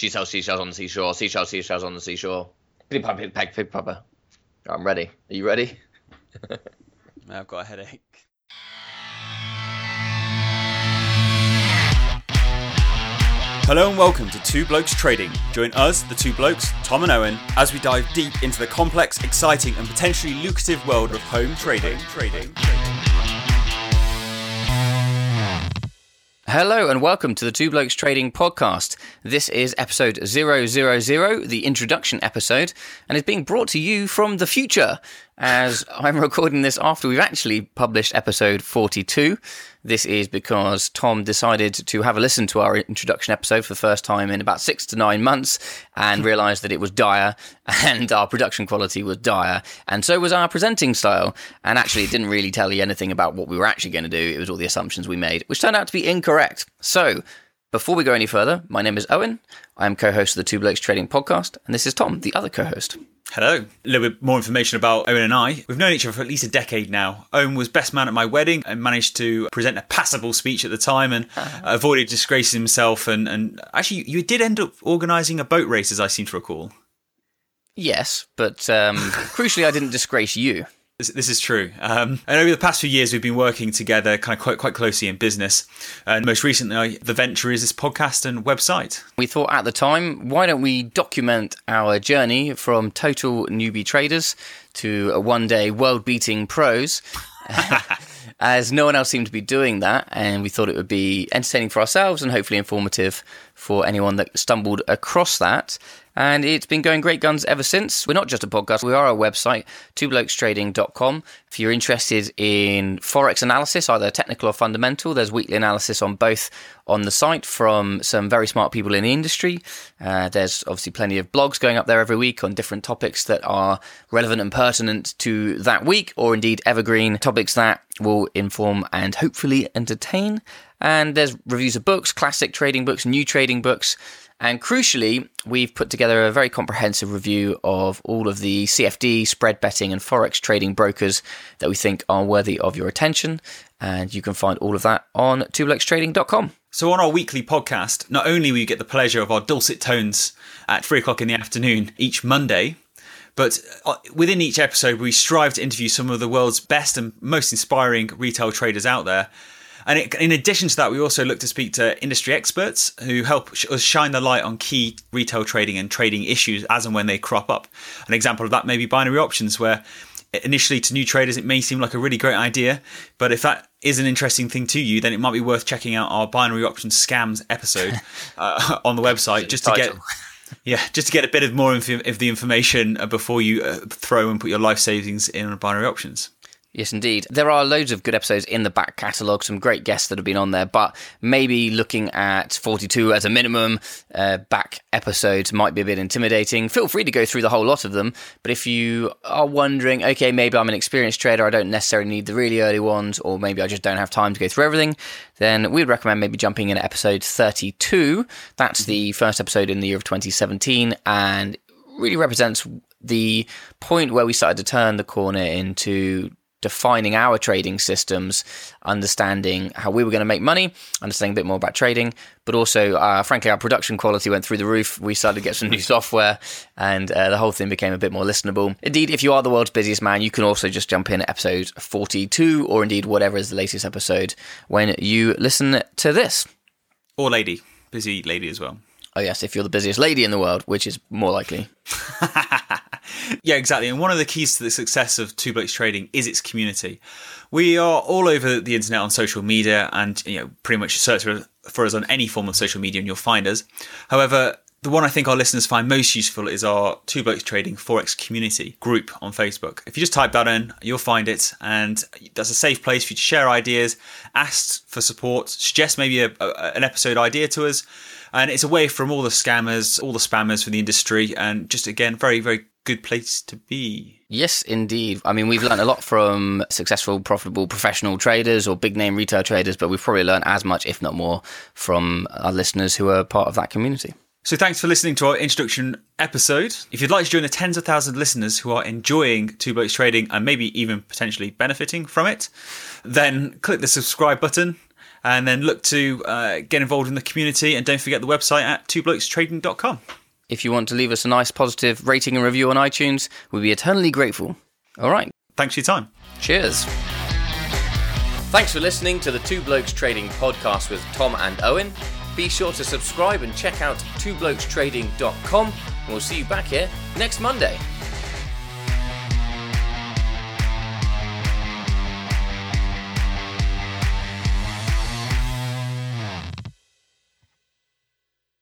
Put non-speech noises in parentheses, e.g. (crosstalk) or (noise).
She sells seashells on the seashore. Seashells, seashells on the seashore. Pig pig pig pig pig papa. I'm ready. Are you ready? (laughs) I've got a headache. Hello and welcome to Two Blokes Trading. Join us, the two blokes, Tom and Owen, as we dive deep into the complex, exciting, and potentially lucrative world of home trading. trading. Hello and welcome to the Two Blokes Trading podcast. This is episode 000, the introduction episode, and is being brought to you from the future as I'm recording this after we've actually published episode 42. This is because Tom decided to have a listen to our introduction episode for the first time in about six to nine months and (laughs) realized that it was dire and our production quality was dire. And so was our presenting style. And actually, it didn't really tell you anything about what we were actually going to do. It was all the assumptions we made, which turned out to be incorrect. So, before we go any further, my name is Owen. I am co host of the Two Blokes Trading podcast, and this is Tom, the other co host. Hello. A little bit more information about Owen and I. We've known each other for at least a decade now. Owen was best man at my wedding and managed to present a passable speech at the time and avoided disgracing himself. And, and actually, you did end up organising a boat race, as I seem to recall. Yes, but um, (laughs) crucially, I didn't disgrace you. This, this is true. Um, and over the past few years, we've been working together kind of quite, quite closely in business. And most recently, the venture is this podcast and website. We thought at the time, why don't we document our journey from total newbie traders to one day world beating pros? (laughs) as no one else seemed to be doing that. And we thought it would be entertaining for ourselves and hopefully informative for anyone that stumbled across that. And it's been going great guns ever since. We're not just a podcast, we are a website, twoblokestrading.com. If you're interested in Forex analysis, either technical or fundamental, there's weekly analysis on both on the site from some very smart people in the industry. Uh, there's obviously plenty of blogs going up there every week on different topics that are relevant and pertinent to that week, or indeed evergreen topics that will inform and hopefully entertain. And there's reviews of books, classic trading books, new trading books. And crucially, we've put together a very comprehensive review of all of the CFD, spread betting, and Forex trading brokers that we think are worthy of your attention. And you can find all of that on twoblokestrading.com. So, on our weekly podcast, not only will you get the pleasure of our dulcet tones at three o'clock in the afternoon each Monday, but uh, within each episode, we strive to interview some of the world's best and most inspiring retail traders out there and it, in addition to that, we also look to speak to industry experts who help us shine the light on key retail trading and trading issues as and when they crop up. An example of that may be binary options, where initially to new traders it may seem like a really great idea, but if that is an interesting thing to you, then it might be worth checking out our binary options scams episode (laughs) uh, on the website just to get. (laughs) Yeah, just to get a bit of more of the information before you uh, throw and put your life savings in binary options. Yes, indeed. There are loads of good episodes in the back catalogue, some great guests that have been on there, but maybe looking at 42 as a minimum uh, back episodes might be a bit intimidating. Feel free to go through the whole lot of them, but if you are wondering, okay, maybe I'm an experienced trader, I don't necessarily need the really early ones, or maybe I just don't have time to go through everything, then we'd recommend maybe jumping in at episode 32. That's the first episode in the year of 2017, and really represents the point where we started to turn the corner into defining our trading systems, understanding how we were going to make money, understanding a bit more about trading, but also, uh, frankly, our production quality went through the roof. We started to get some new (laughs) software, and uh, the whole thing became a bit more listenable. Indeed, if you are the world's busiest man, you can also just jump in at episode 42, or indeed whatever is the latest episode when you listen to this. Or lady, busy lady as well. Oh, yes, if you're the busiest lady in the world, which is more likely. (laughs) yeah, exactly. And one of the keys to the success of Two Blokes Trading is its community. We are all over the internet on social media, and you know, pretty much search for us on any form of social media, and you'll find us. However, the one I think our listeners find most useful is our Two Blokes Trading Forex community group on Facebook. If you just type that in, you'll find it, and that's a safe place for you to share ideas, ask for support, suggest maybe a, a, an episode idea to us, and it's away from all the scammers, all the spammers from the industry, and just again, very, very good place to be. Yes, indeed. I mean, we've learned a lot from successful, profitable professional traders or big name retail traders, but we've probably learned as much, if not more, from our listeners who are part of that community. So, thanks for listening to our introduction episode. If you'd like to join the tens of thousands of listeners who are enjoying Two Blokes Trading and maybe even potentially benefiting from it, then click the subscribe button and then look to uh, get involved in the community. And don't forget the website at twoblokestrading.com. If you want to leave us a nice positive rating and review on iTunes, we'd be eternally grateful. All right. Thanks for your time. Cheers. Thanks for listening to the Two Blokes Trading podcast with Tom and Owen. Be sure to subscribe and check out twoblokestrading.com, and we'll see you back here next Monday.